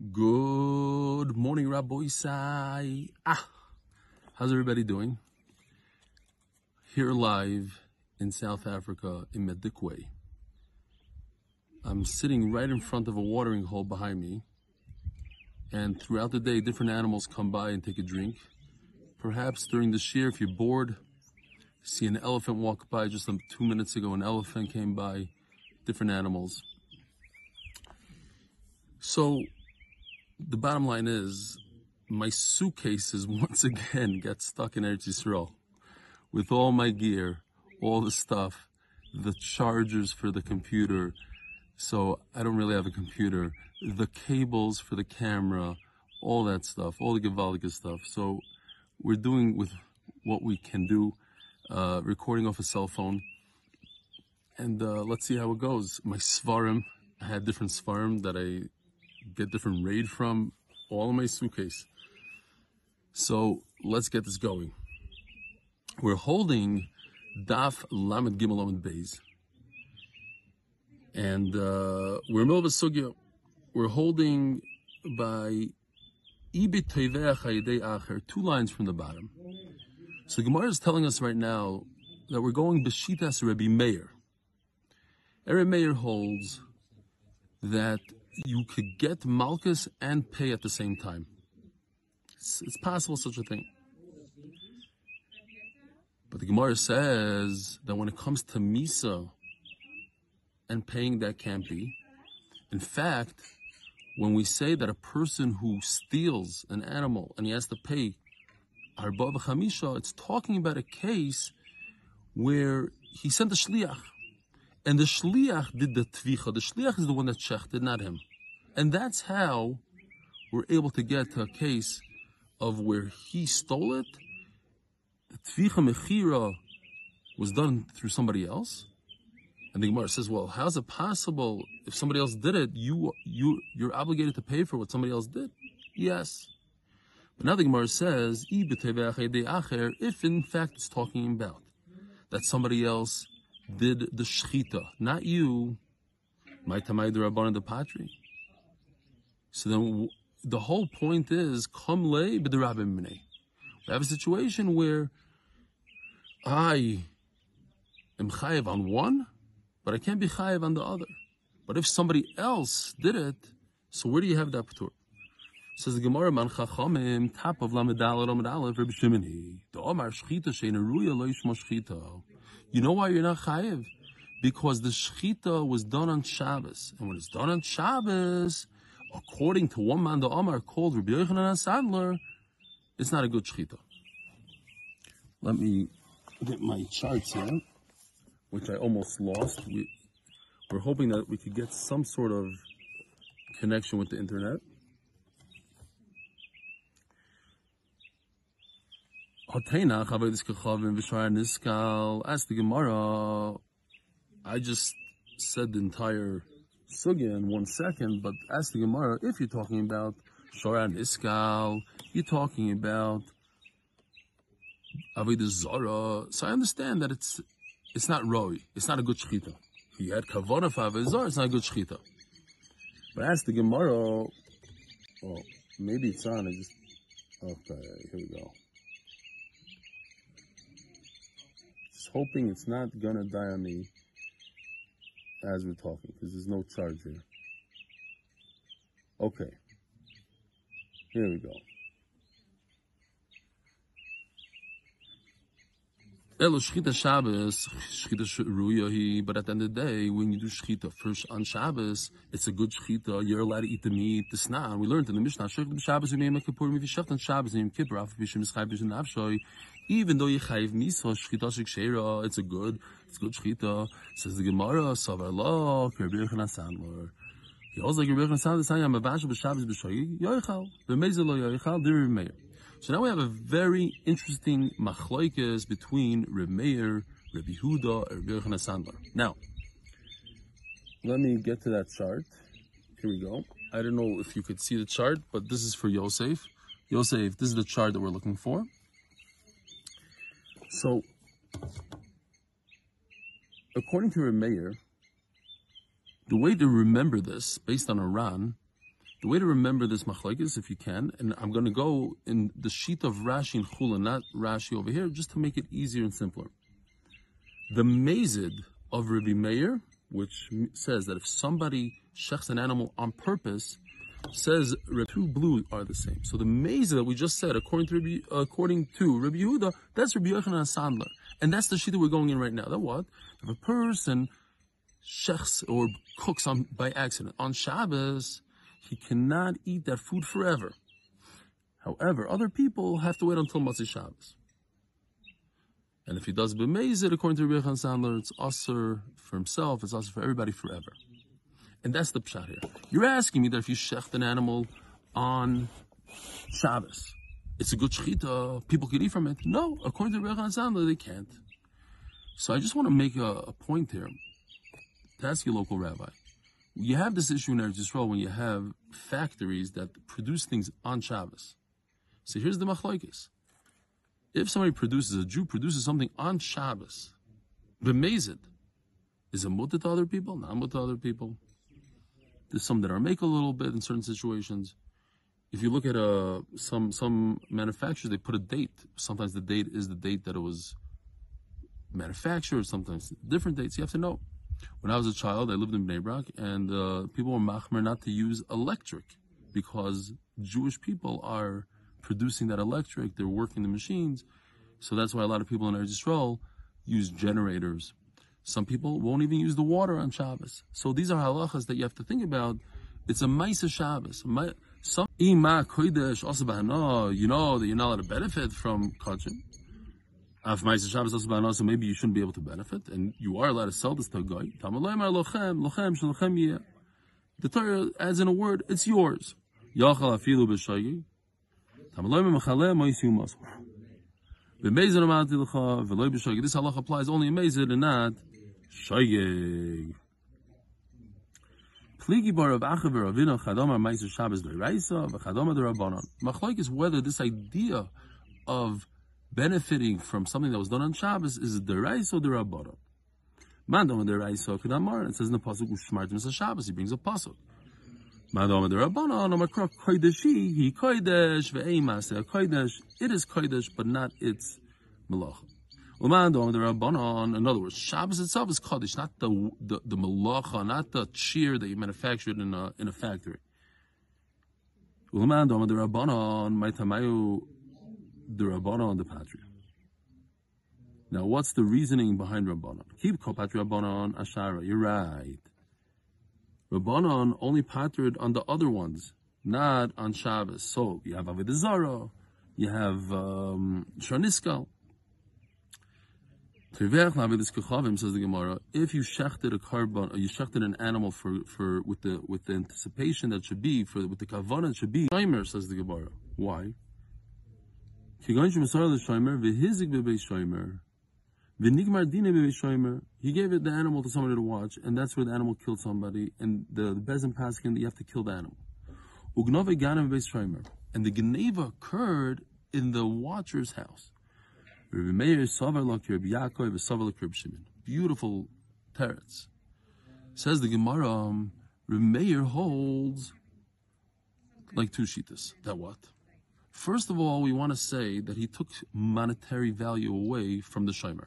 Good morning, Rabbi. Ah, how's everybody doing? Here live in South Africa in Madikwe. I'm sitting right in front of a watering hole behind me, and throughout the day, different animals come by and take a drink. Perhaps during the year, if you're bored, see an elephant walk by. Just two minutes ago, an elephant came by. Different animals. So the bottom line is my suitcases once again got stuck in Eretz Yisrael with all my gear, all the stuff, the chargers for the computer. So I don't really have a computer, the cables for the camera, all that stuff, all the Gavaldica stuff. So we're doing with what we can do, uh, recording off a cell phone. And uh, let's see how it goes. My Svarim, I had different Svarim that I get different raid from, all my suitcase. So let's get this going. We're holding Daf Lamed Gimel Lamed Beis. And uh, we're in middle of a Sugya. We're holding by Ibit Acher, two lines from the bottom. So Gemara is telling us right now that we're going Beshitas Rebbe Meir. Rebbe Meir holds that you could get Malchus and pay at the same time. It's, it's possible such a thing. But the Gemara says that when it comes to Misa and paying, that can't be. In fact, when we say that a person who steals an animal and he has to pay Arba Chamisha, it's talking about a case where he sent a shliach. And the shliach did the tvicha. The shliach is the one that shechted, not him. And that's how we're able to get to a case of where he stole it. The tvicha mechira was done through somebody else. And the Gemara says, well, how's it possible if somebody else did it, you, you, you're obligated to pay for what somebody else did? Yes. But now the Gemara says, if in fact it's talking about that somebody else did the shchita, not you, my tamay the rabban the patri. So then the whole point is, come lay b'derabim We have a situation where I am chayiv on one, but I can't be chayiv on the other. But if somebody else did it, so where do you have that patur? Says the Gemara, Man Chachamim, top of Lamed Aleph, Lamed Aleph, Rabbi Shimoni. The Omar Shchita Shein Ruya Lo Yishma Shchita. You know why you're not chayiv? Because the Shchita was done on Shabbos. And when it's done on Shabbos, according to one man, the Omar called Rabbi Yochanan Sandler, it's not a good shchita. Let me get my charts here, which I almost lost. We, we're hoping that we could get some sort of connection with the internet. Ask the Gemara. I just said the entire sugya in one second, but ask the Gemara, if you're talking about Shoran Iskal, you're talking about Avodah Zara. So I understand that it's it's not Roy, it's not a good shchita. He had kavanah for Avodah Zara, it's not a good shchita. But ask the Gemara, oh, maybe it's on, I just, okay, here we go. Hoping it's not gonna die on me as we're talking because there's no charger. Okay. Here we go. Elo Shchita Shabbos, Shchita Ruya, but at the end of the day, when you do Shchita first on Shabbos, it's a good Shchita, you're allowed to eat the meat, the sna. We learned in the Mishnah, Shchita Shabbos, we make Kippur, we Shchita on Shabbos, Yom Kippur, Af Bishim Mischai Bishim Navshoy, even though you chayiv misa, Shchita Shikshera, it's a good, it's good Shchita. Says the Gemara, Savar Lo, Rabbi Yochanan Sandler. He also like Rabbi Yochanan Sandler, saying, I'm a Bashal B'Shabbos B'Shoy, Yoichal, B'Mezeh Lo Yoichal, Dir Meir. So now we have a very interesting machlokes between Reb Meir, Rabbi Huda, and Rabbi Yochanan Sandler. Now, let me get to that chart. Here we go. I don't know if you could see the chart, but this is for Yosef. Yosef, this is the chart that we're looking for. So, according to Reb Meir, the way to remember this, based on Iran, The way to remember this machlokes, if you can, and I'm going to go in the sheet of Rashi and Chula, not Rashi over here, just to make it easier and simpler. The mazid of Rabbi Meir, which says that if somebody shechs an animal on purpose, says two blue are the same. So the mazid that we just said, according to Rabbi, according to Rabbi Yehuda, that's Rabbi Yochanan Sandler, and that's the sheet that we're going in right now. That what? If a person shechs or cooks on by accident on Shabbos he cannot eat that food forever. However, other people have to wait until Motzei Shabbos. And if he does b'mezid, according to Rabbi Sandler, it's usher for himself, it's usher for everybody forever. And that's the pshat here. You're asking me that if you shecht an animal on Shabbos, it's a good shechita, people can eat from it. No, according to Rabbi Sandler, they can't. So I just want to make a, a point here ask your local rabbi you have this issue in Eretz Yisrael when you have factories that produce things on Shabbos. So here's the machlokes. If somebody produces, a Jew produces something on Shabbos, b'mezid, is it mutter to other people? Not mutter to other people. There's some that are make a little bit in certain situations. If you look at uh, some some manufacturers, they put a date. Sometimes the date is the date that it was manufactured. Sometimes different dates. You have to know. When I was a child, I lived in Bnei Brak, and uh, people were machmer not to use electric because Jewish people are producing that electric. They're working the machines, so that's why a lot of people in Eretz Yisrael use generators. Some people won't even use the water on Shabbos. So these are halachas that you have to think about. It's a Maisa Shabbos. Some ima kodesh also you know that you're not allowed to benefit from kachim. Af Ma'aser Shabbos also so maybe you shouldn't be able to benefit, and you are allowed to sell this to a guy. The Torah adds in a word, it's yours. This halach applies only in mezid and not shaygi. Pligi bar of achav ravina chadamar ma'aser Shabbos doiraisa v'chadamar derabanan. Machlaik is whether this idea of benefiting from something that was done on Shabbos is a derais or derabbanon. Mandom derais or kedamar. It says in the pasuk ushmartim Shabbos. He brings a pasuk. Mandom derabbanon omakra kodeshi he kodesh ve'emas kodesh. It is kodesh, but not its malacha. Umandom derabbanon. In other words, Shabbos itself is kodesh, not the the, the not the cheer that you manufactured in a in a factory. Umandom derabbanon maitamayu the Rabbana and the Patria. Now, what's the reasoning behind Rabbanon? Keep Kopatri Rabbanon Ashara. You're right. Rabbanon only patrid on the other ones, not on Shabbos. So you have Avodah Zarah, you have um, Shaniskal. Says the Gemara, if you shechted a carbon, or you shechted an animal for, for with the with the anticipation that should be for with the kavanah should be timer, says the Gemara. Why? He gave it the animal to somebody to watch, and that's where the animal killed somebody, and the, the Bezin Paskin, you have to kill the animal. And the Geneva occurred in the watcher's house. Beautiful teretz. Says the Gemara, um, Meir holds like two shitas. That what? First of all, we want to say that he took monetary value away from the Shomer.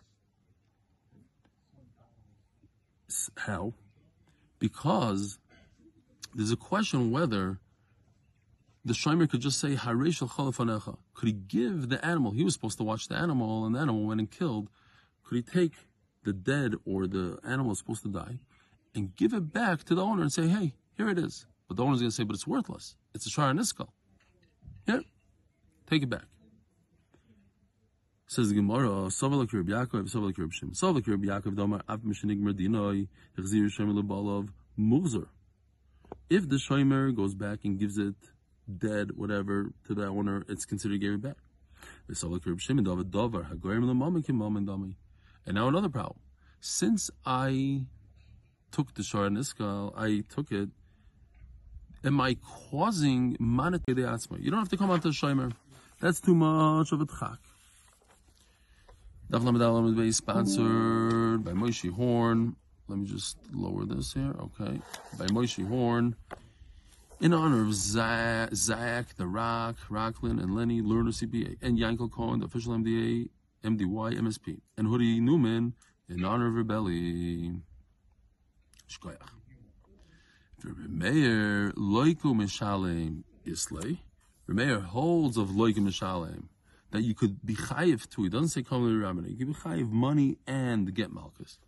How? Because there's a question whether the Shomer could just say, Could he give the animal, he was supposed to watch the animal, and the animal went and killed. Could he take the dead or the animal is supposed to die and give it back to the owner and say, hey, here it is. But the owner's going to say, but it's worthless. It's a Shara Niskal. Here, Take it back. Says the Gemara, Yaakov, Yaakov, Merdinoi, Echzir. If the Shomer goes back and gives it dead, whatever, to the owner, it's considered gave it back. And now another problem. Since I took the Shara Niskal, I took it, am I causing monetary asma? You don't have to come onto the Shomer. That's too much of a tchak. Daf Lamed is sponsored by Moshe Horn. Let me just lower this here. Okay. By Moshe Horn. in honor of Zach, the Rock, Rocklin, and Lenny, learner CPA, and Yankel Cohen, the official MDA, MDY, MSP, and Hoodie Newman in honor of Rebelli. Shkoyach. Meir loiku mishalem islay. Meir holds of loiku mishalem that you could be chayiv too. He doesn't say kol rabbanim. You could be chayiv money and get malchus.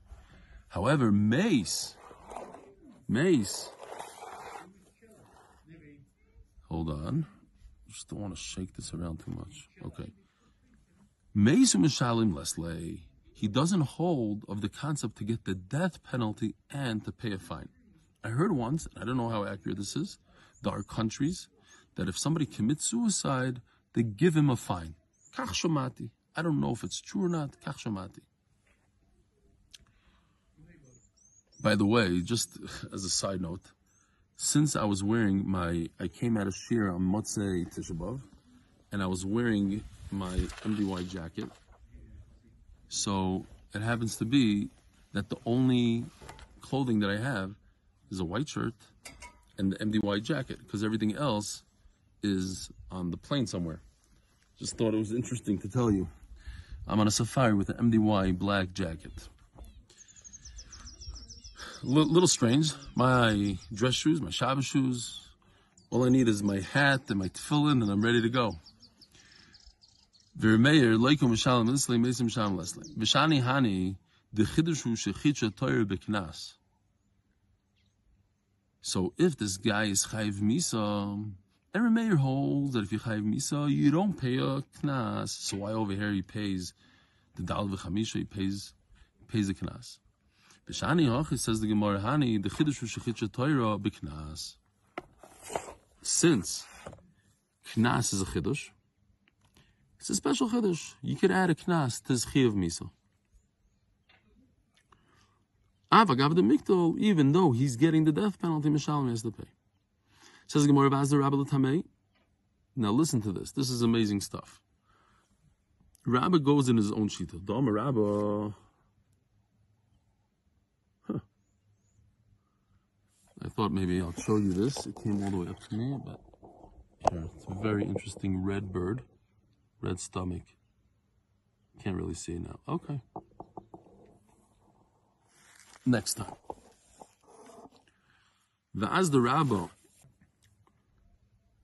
However, mace, mace. Hold on, just don't want to shake this around too much. Okay, mace mishalim leslay. He doesn't hold of the concept to get the death penalty and to pay a fine. I heard once, and I don't know how accurate this is, there are countries that if somebody commits suicide, they give him a fine. Kach. I don't know if it's true or not. Kach. By the way, just as a side note, since I was wearing my, I came out of Shir on Motzei Tishabov, and I was wearing my MDY jacket. So it happens to be that the only clothing that I have is a white shirt and the MDY jacket because everything else is on the plane somewhere. Just thought it was interesting to tell you. I'm on a safari with an MDY black jacket. A little strange. My dress shoes, my Shabbos shoes. All I need is my hat and my tefillin, and I'm ready to go. V'remeir loikum v'shalom lesley mesim lesley. V'shani hani shechitcha toyer beknas. So if this guy is chayiv misa, every mayor holds that if you chayiv misa, you don't pay a knas. So why over here he pays the dal v'chamisha, he pays pays the knas. B'shani hochi says the Gemara Hani the chiddush shechitcha Torah b'knas. Since knas is a chiddush, it's a special chiddush. You could add a knas to zchiyav misa. Avagav the mikdol, even though he's getting the death penalty, Mishalim has to pay. Says Gemara Vaz the Rabbi Tamei. Now listen to this. This is amazing stuff. Rabbi goes in his own shita. Dama Rabba. Huh. I thought maybe I'll show you this. It came all the way up to me, but here, it's a very interesting red bird, red stomach. Can't really see now. Okay next time. As the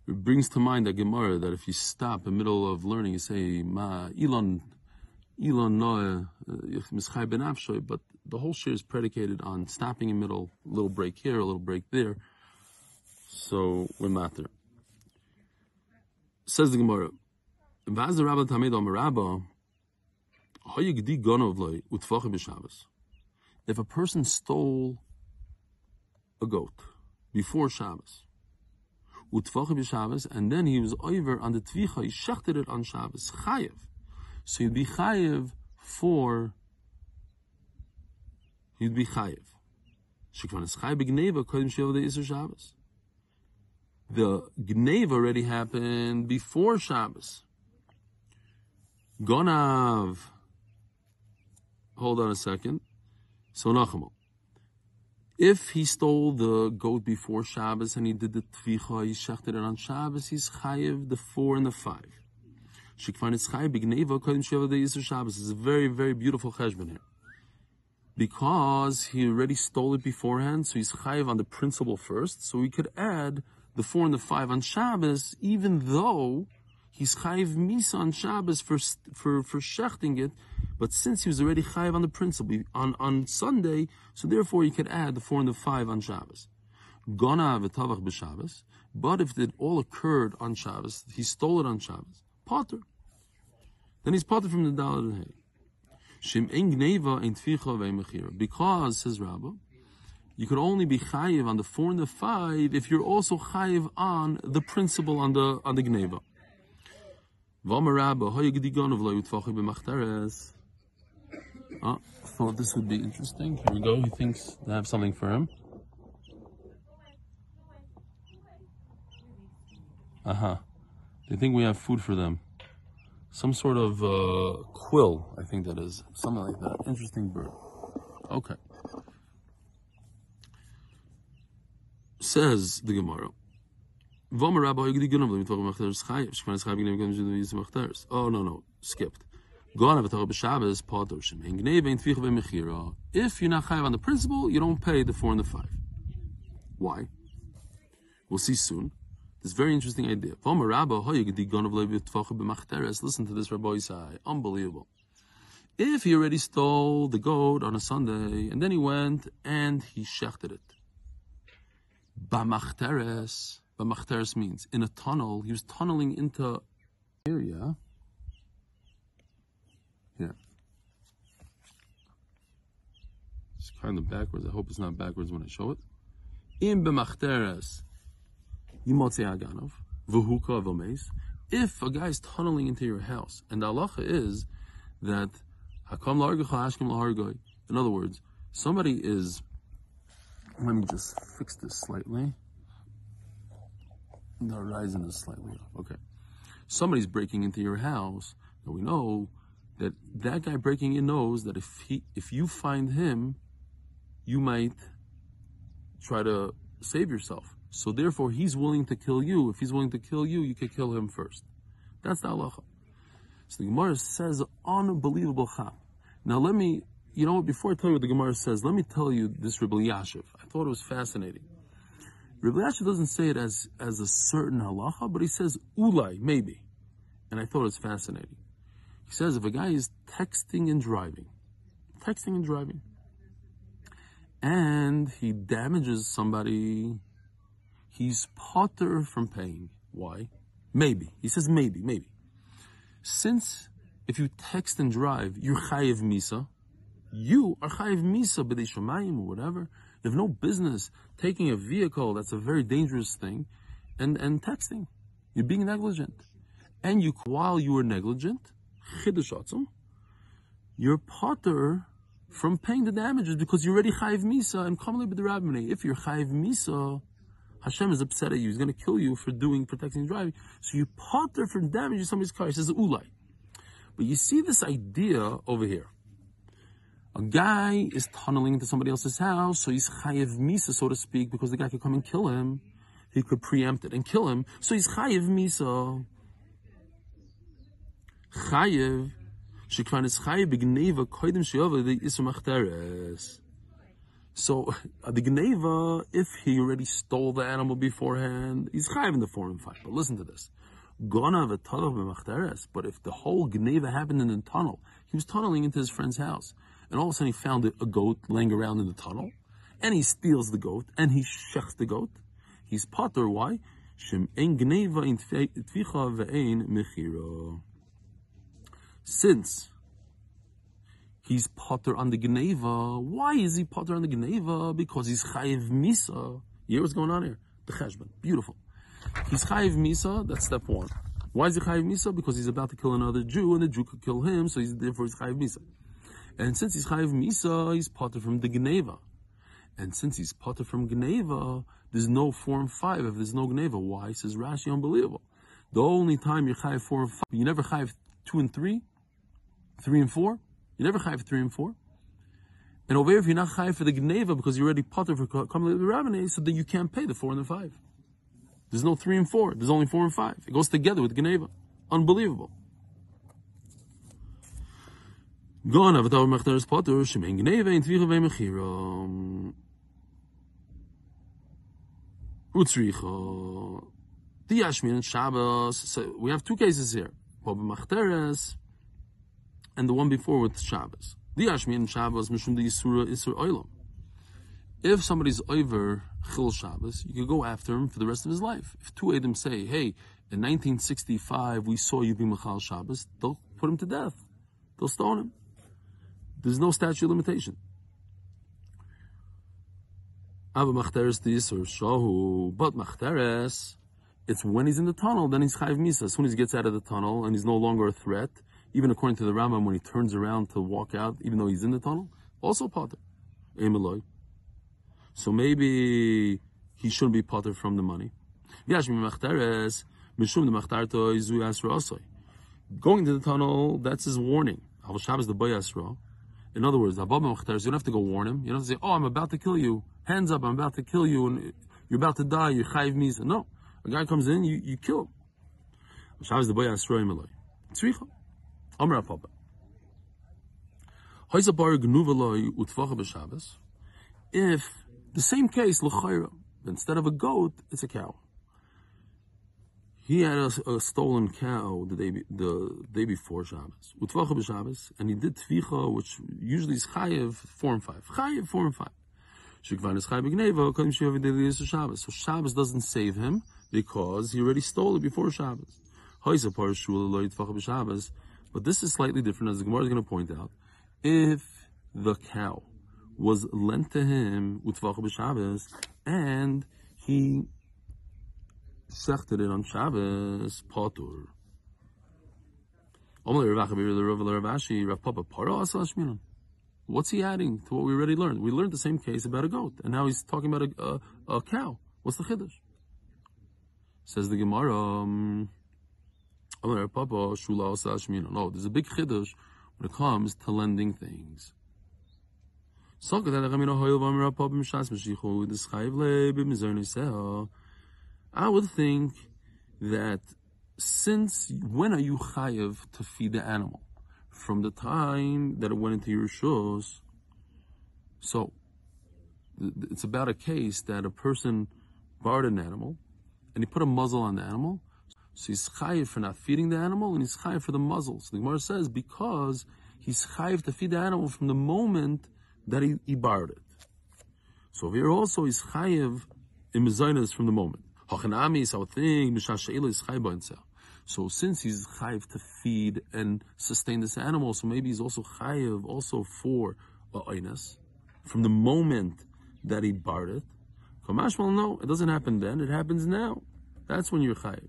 Rabbah brings to mind a Gemara that if you stop in the middle of learning, you say, Ma Elon, Elon Noah, uh, Mischai ben but the whole share is predicated on stopping in the middle, a little break here, a little break there. So we're matter. Says the Gemara, Vaz the Rabbah Tamed Omer Rabbah, Hoyigdi Gonov Loi, Utfache B'Shabbos if a person stole a goat before Shabbos, and then he was over on the tvicha, he shechted it on Shabbos, chayev. So he'd be chayev for, he'd be chayev. Shekvan is chayev b'gneva kodim shev the Isser Shabbos. The gneva already happened before Shabbos. Gonav. Hold on a second. So Nachamo. If he stole the goat before Shabbos and he did the tvicha, he shechted it on Shabbos, he's chayiv the four and the five. Shikvan is chayiv b'gneva kodim sheva the Yisr Shabbos. It's a very, very beautiful cheshbon here. Because he already stole it beforehand, so he's chayiv on the principle first, so we could add the four and the five on Shabbos, even though he's chayiv misa on Shabbos for, for, for shechting it, but since he was already chayiv on the principle on, on Sunday, so therefore he could add the four and the five on Shabbos. Gona v'tavach b'Shabbos. But if it all occurred on Shabbos, he stole it on Shabbos. Potter. Then he's potter from the Dalit and Hay. Shem ein gneva tficha ve'mechira. Because, says Rabbah, you could only be chayiv on the four and the five if you're also chayiv on the principle on the on the gneva. V'omer Rabbah, hoyegdi gonav lo yutfachi b'machteres. Oh, thought this would be interesting. Here we go. He thinks they have something for him. Uh huh. They think we have food for them. Some sort of uh, quill, I think that is. Something like that. Interesting bird. Okay. Says the Gemara. Oh, no, no, skipped. Ve'Mechira. If you're not Chayev on the principle, you don't pay the four and the five. Why? We'll see soon. This very interesting idea. Listen to this, Rabbi Yisai. Unbelievable. If he already stole the goat on a Sunday, and then he went and he shechted it. B'machteres means in a tunnel. He was tunneling into area. Yeah. It's kind of backwards. I hope it's not backwards when I show it. In b'machteres, yimotze aganov, v'huka v'omes. If a guy is tunneling into your house, and the halacha is that hakam ashkem la'hargoy. In other words, somebody is. Let me just fix this slightly. The horizon is slightly off. Okay. Somebody's breaking into your house. Now we know that that guy breaking in knows that if he if you find him, you might try to save yourself. So therefore he's willing to kill you. If he's willing to kill you, you could kill him first. That's the halacha. So the Gemara says unbelievable chap. Now let me you know what, before I tell you what the Gemara says, let me tell you this Rebbe Yashiv. I thought it was fascinating. Rebbe Yashiv doesn't say it as, as a certain halacha, but he says ulai, maybe. And I thought it was fascinating. He says if a guy is texting and driving, texting and driving, and he damages somebody, he's potter from paying. Why? Maybe. He says maybe, maybe. Since if you text and drive, you're chayiv misa, you are chayiv misa b'dei shemayim or whatever. You have no business taking a vehicle that's a very dangerous thing and, and texting. You're being negligent. And you, while you were negligent, you're potter from paying the damages because you're already chayiv misa and commonly with the rabbinay. If you're chayiv misa, Hashem is upset at you. He's going to kill you for doing protecting driving. So you potter from damaging somebody's car. He says ulai. But you see this idea over here. A guy is tunneling into somebody else's house, so he's chayiv misa, so to speak, because the guy could come and kill him. He could preempt it and kill him. So he's chayiv misa. Chayiv, shekvan is chayiv b'gneva koidim sheyova the isur So uh, the gneva, if he already stole the animal beforehand, he's chayiv in the and five. But listen to this. But if the whole gneva happened in the tunnel, he was tunneling into his friend's house and all of a sudden he found a goat laying around in the tunnel, and he steals the goat, and he shechs the goat. He's potter. Why? Since he's potter on the gneva, why is he potter on the gneva? Because he's chayiv misa. You hear what's going on here? The cheshbon. Beautiful. He's chayiv misa. That's step one. Why is he chayiv misa? Because he's about to kill another Jew, and the Jew could kill him, so he's therefore he's chayiv misa. And since he's chayiv misa, he's potter from the gneva. And since he's potter from gneva, there's no and five if there's no gneva. Why? Says Rashi, unbelievable. The only time you're chayiv four and five, you never chayiv two and three, three and four. You never chayiv three and four. And over here, if you're not chayiv for the gneva because you're already potter for the rabbinate, so then you can't pay the four and the five. There's no three and four. There's only four and five. It goes together with gneva. Unbelievable. Gone aber da macht er Potter, schon in Gneve in Twiche bei Mechira. Utsricha. The Yashmin and Shabbos. So we have two cases here. Bob Machteres and the one before with Shabbos. And Shabbos, Mishum the Yisura Isur Oilam. If somebody's over Chil Shabbos, you could go after him for the rest of his life. If two them say, hey, in 1965 we saw you be Machal Shabbos, they'll put him to death. They'll stone him. There's no statute of limitation. Ava machteres or shahu, but machteres, it's when he's in the tunnel, then he's chayv misa. As soon as he gets out of the tunnel and he's no longer a threat, even according to the Rambam, when he turns around to walk out, even though he's in the tunnel, also potter. Emeloi. So maybe he shouldn't be potter from the money. Going to the tunnel, that's his warning. Shabbos the boy boyasra. In other words, you don't have to go warn him. You don't have to say, "Oh, I'm about to kill you. Hands up! I'm about to kill you, and you're about to die. You're chayiv misa." No, A guy comes in, you, you kill him. If the same case instead of a goat, it's a cow. He had a, a stolen cow the day the day before Shabbos, utvacha b'Shabbos, and he did tvicha, which usually is chayev four and five. Chayev four and five. Shikvan is chayev b'gneva, kodim sheyav the Shabbos. So Shabbos doesn't save him because he already stole it before Shabbos. But this is slightly different, as the Gemara is going to point out. If the cow was lent to him utvach b'Shabbos, and he sechted it on Shabbos, patur. What's he adding to what we already learned? We learned the same case about a goat, and now he's talking about a, a, a cow. What's the chiddush? Says the Gemara. Um, no, there's a big chiddush when it comes to lending things. I would think that since when are you chayiv to feed the animal? From the time that it went into your shoes. So it's about a case that a person borrowed an animal and he put a muzzle on the animal so he's chayiv for not feeding the animal, and he's chayiv for the muzzle. So the Gemara says because he's chayiv to feed the animal from the moment that he, he it. So here also he's chayiv in from the moment. Hachanami is our thing. Is So since he's chayiv to feed and sustain this animal, so maybe he's also chayiv also for a oinas from the moment that he borrowed it. Kamashmal, no, it doesn't happen then. It happens now. That's when you're chayiv.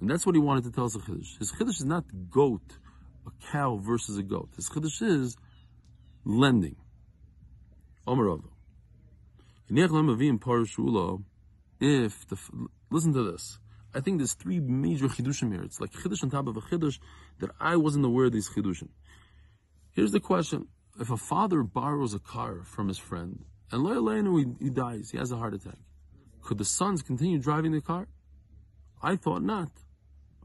And that's what he wanted to tell us chiddush. His chiddush is not goat, a cow versus a goat. His chiddush is lending. Omer If the listen to this, I think there's three major chidushim here. It's like chiddush on top of a chiddush that I wasn't aware of these chidushim. Here's the question: If a father borrows a car from his friend and lo he, he dies, he has a heart attack, could the sons continue driving the car? I thought not.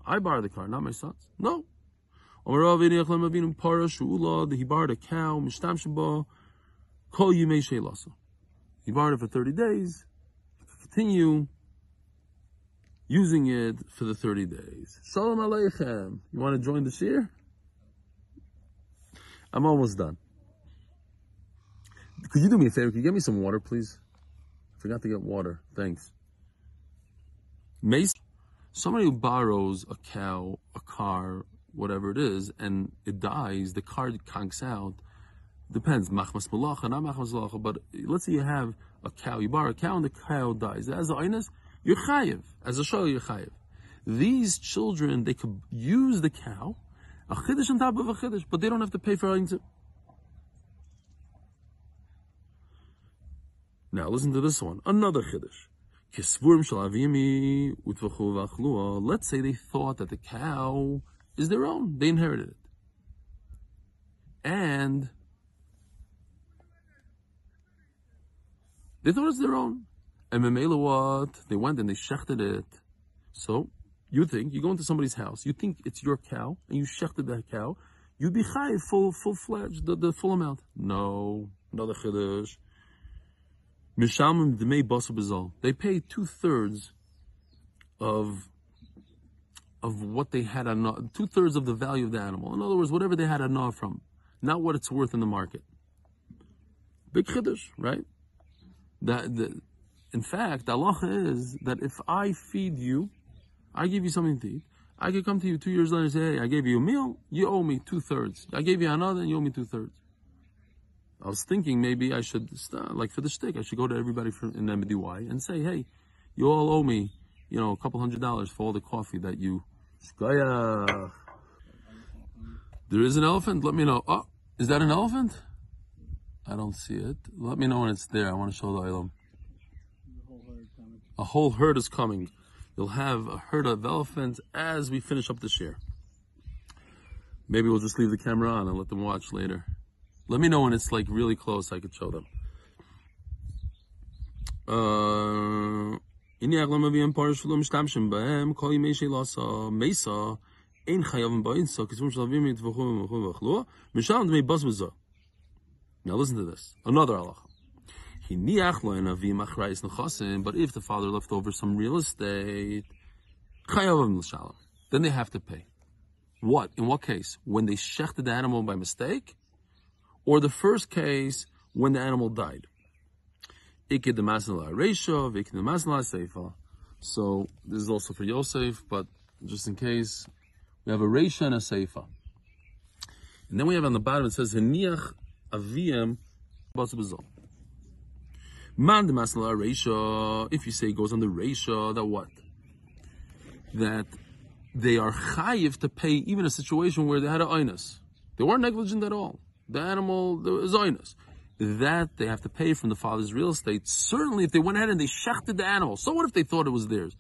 I borrowed the car, not my sons. No. He borrowed a cow, He borrowed it for 30 days. Continue using it for the 30 days. Shalom Aleichem. You want to join the shir? I'm almost done. Could you do me a favor? Could you get me some water, please? I forgot to get water. Thanks. Mace somebody who borrows a cow, a car, whatever it is, and it dies, the car conks out. Depends, machmas malacha, not machmas malacha, but let's say you have a cow, you borrow a cow and the cow dies. As a aynas, you're chayiv. As a show, you're chayiv. These children, they could use the cow, a chiddush on top of a chiddush, but they don't have to pay for anything. Now listen to this one, another chiddush. Let's say they thought that the cow is their own. They inherited it. And they thought it's their own. And Memela what? They went and they shechted it. So you think, you go into somebody's house, you think it's your cow, and you shechted that cow, you'd be high, full, full-fledged, the, the full amount. No, another chiddush. Mishamim Dmei Basar They pay two thirds of of what they had a two thirds of the value of the animal. In other words, whatever they had gnaw from, not what it's worth in the market. Big chiddush, right? That the, in fact, the Allah is that if I feed you, I give you something to eat. I could come to you two years later and say, "Hey, I gave you a meal. You owe me two thirds. I gave you another, and you owe me two thirds." I was thinking maybe I should, start, like for the stick, I should go to everybody from, in MDY and say, hey, you all owe me, you know, a couple hundred dollars for all the coffee that you. There is an elephant. Let me know. Oh, is that an elephant? I don't see it. Let me know when it's there. I want to show the item. A whole herd is coming. You'll have a herd of elephants as we finish up this year. Maybe we'll just leave the camera on and let them watch later. Let me know when it's like really close. I could show them. Uh, Now listen to this. Another halacha. But if the father left over some real estate. Then they have to pay. What? In what case? When they shechted the animal by mistake? Or the first case, when the animal died? So this is also for Yosef, but just in case, we have a reisha and a seifa. And then we have on the bottom, it says, Hiniach aviem basabazol. Man the masnala reisha, if you say it goes on the reisha, that what? That they are chayiv to pay even a situation where they had an inus. They weren't negligent at all. The animal, there was inus. That they have to pay from the father's real estate. Certainly if they went ahead and they shechted the animal. So what if they thought it was theirs?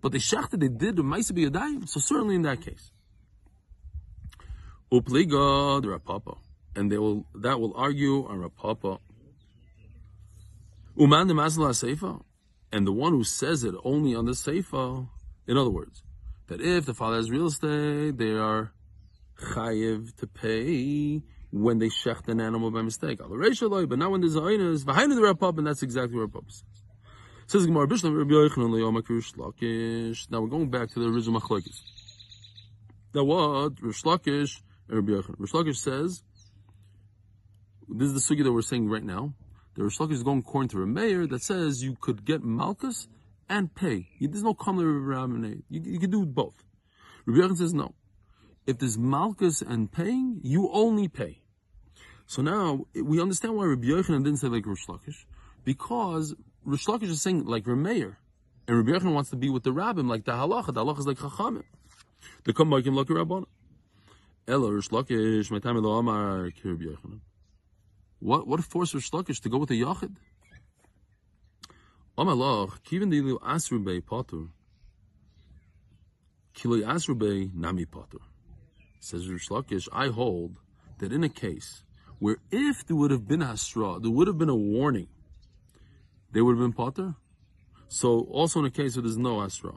But they shechted, they did, the a dime. So certainly in that case. Upliga, the rapapa. And they will, that will argue on rapapa. Uman masla seifa. And the one who says it only on the seifa, in other words, that if the father has real estate, they are chayiv to pay when they shecht an animal by mistake. But now when there's aynas, behind the rapab, and that's exactly where rapab says. Now we're going back to the original machlokes. Now what Rish Lakish and Rabbi Yochanan. Rish Lakish says this is the sugi that we're saying right now. The Lakish is going according to mayor that says you could get malchus and pay. There's no kamler rabbinate. You, you can do both. Rabbi Yochanan says no. If there's malchus and paying, you only pay. So now we understand why Rabbi Yochanan didn't say like Lakish, because Lakish is saying like Rameir, and Rabbi Yochanan wants to be with the rabbim like the halacha. The halacha is like chachamim. The come and look at Rabbanim. Ella Rish Lakish, my time Amar Rabbi Yochanan. What what forced Rish Lakish to go with the yachid? Amalach, kivin dilu asrube potter. Kilo asrube nami potter. Says Rish I hold that in a case where if there would have been a straw, there would have been a warning, they would have been potter. So also in a case where there's no astra,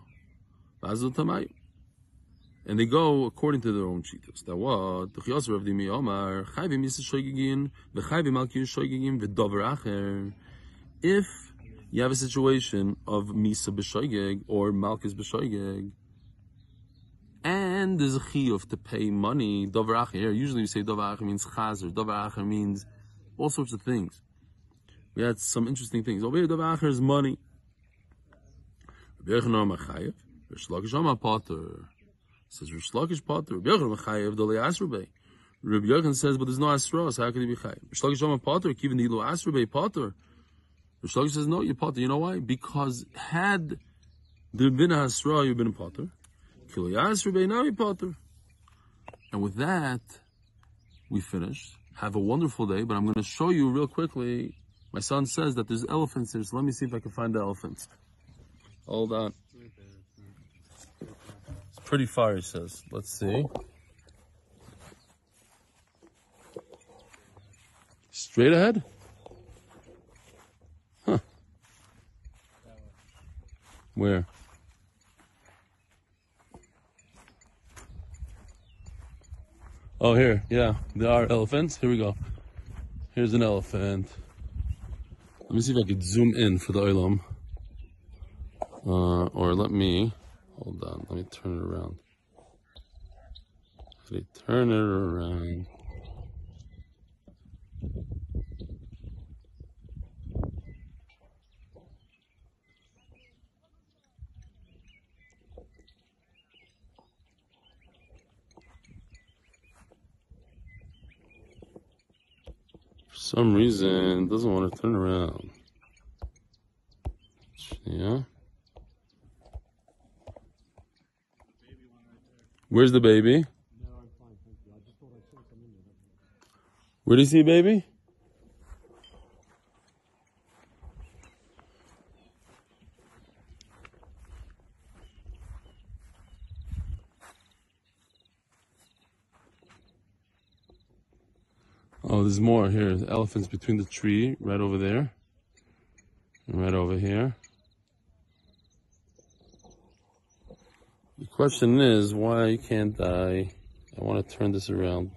and they go according to their own cheetahs. That what the shoygigin v'chayvim malkiyu shoygigin v'dover acher. If you have a situation of misa b'shoygig or malchus b'shoygig, and there's a chiyuv to pay money, dover acher. Usually we say dover acher means chazer. Dover acher means all sorts of things. We had some interesting things. Over here, dover acher is money. Rabbi Machayev, Potter. Says Rish Lakish Potter. Rabbi Yochanan Machayev Dole Asrubei. Rabbi Yochanan says, but there's no Asra, so how could he be Chayev? Rish Lakish Amar Potter, Kivin Ilu Asrubei Potter. Rish Lakish says, no, you're Potter. You know why? Because had there been a Asra, you've been a Potter. And with that, we finished. Have a wonderful day, but I'm going to show you real quickly. My son says that there's elephants here, so let me see if I can find the elephants. Hold on. Pretty far, he says. Let's see. Straight ahead? Huh. Where? Oh, here, yeah, there are elephants. Here we go. Here's an elephant. Let me see if I could zoom in for the oilam. Uh, or let me, hold on, let me turn it around. Let me turn it around. For some reason it doesn't want to turn around. Yeah. Where's the baby? Where do you see baby? Oh, there's more here. Elephants between the tree, right over there. And right over here. Question is, why can't I, I want to turn this around.